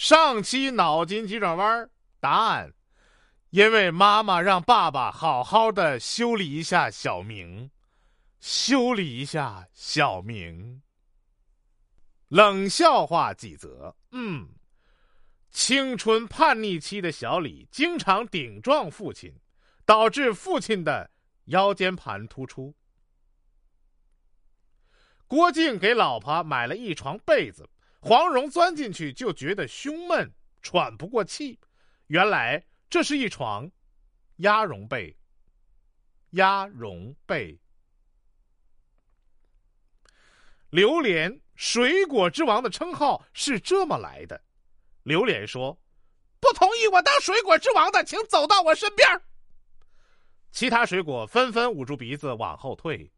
上期脑筋急转弯答案：因为妈妈让爸爸好好的修理一下小明，修理一下小明。冷笑话几则，嗯，青春叛逆期的小李经常顶撞父亲，导致父亲的腰间盘突出。郭靖给老婆买了一床被子。黄蓉钻进去就觉得胸闷，喘不过气。原来这是一床鸭绒被。鸭绒被。榴莲水果之王的称号是这么来的。榴莲说：“不同意我当水果之王的，请走到我身边。”其他水果纷纷捂住鼻子往后退。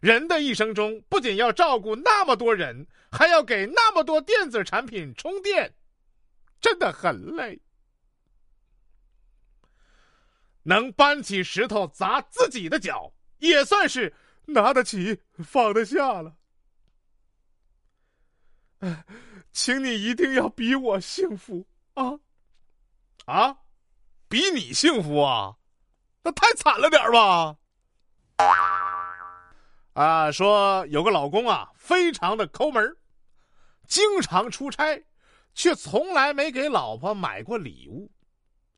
人的一生中，不仅要照顾那么多人，还要给那么多电子产品充电，真的很累。能搬起石头砸自己的脚，也算是拿得起放得下了。请你一定要比我幸福啊！啊，比你幸福啊？那太惨了点吧？啊，说有个老公啊，非常的抠门经常出差，却从来没给老婆买过礼物。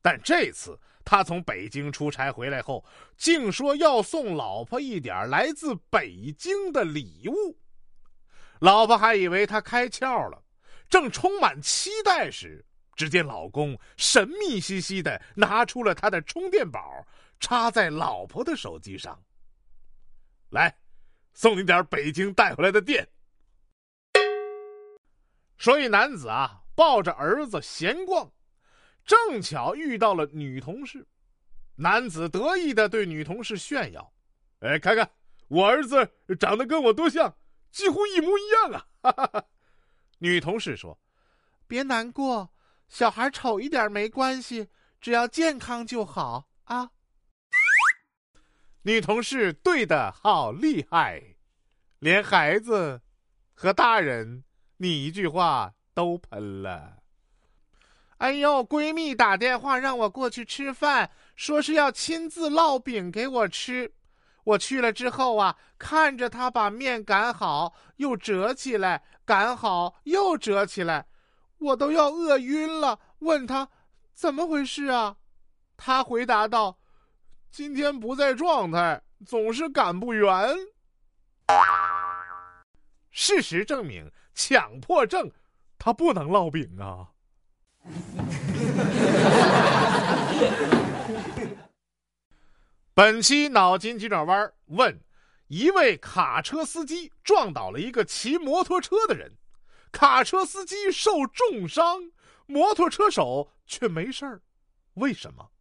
但这次他从北京出差回来后，竟说要送老婆一点来自北京的礼物。老婆还以为他开窍了，正充满期待时，只见老公神秘兮兮的拿出了他的充电宝，插在老婆的手机上。来。送你点北京带回来的电。说一男子啊，抱着儿子闲逛，正巧遇到了女同事。男子得意的对女同事炫耀：“哎，看看我儿子长得跟我多像，几乎一模一样啊！”哈哈哈。女同事说：“别难过，小孩丑一点没关系，只要健康就好啊。”女同事对的好厉害，连孩子和大人你一句话都喷了。哎呦，闺蜜打电话让我过去吃饭，说是要亲自烙饼给我吃。我去了之后啊，看着她把面擀好又折起来，擀好又折起来，我都要饿晕了。问她怎么回事啊？她回答道。今天不在状态，总是赶不圆。事实证明，强迫症他不能烙饼啊。本期脑筋急转弯问：一位卡车司机撞倒了一个骑摩托车的人，卡车司机受重伤，摩托车手却没事儿，为什么？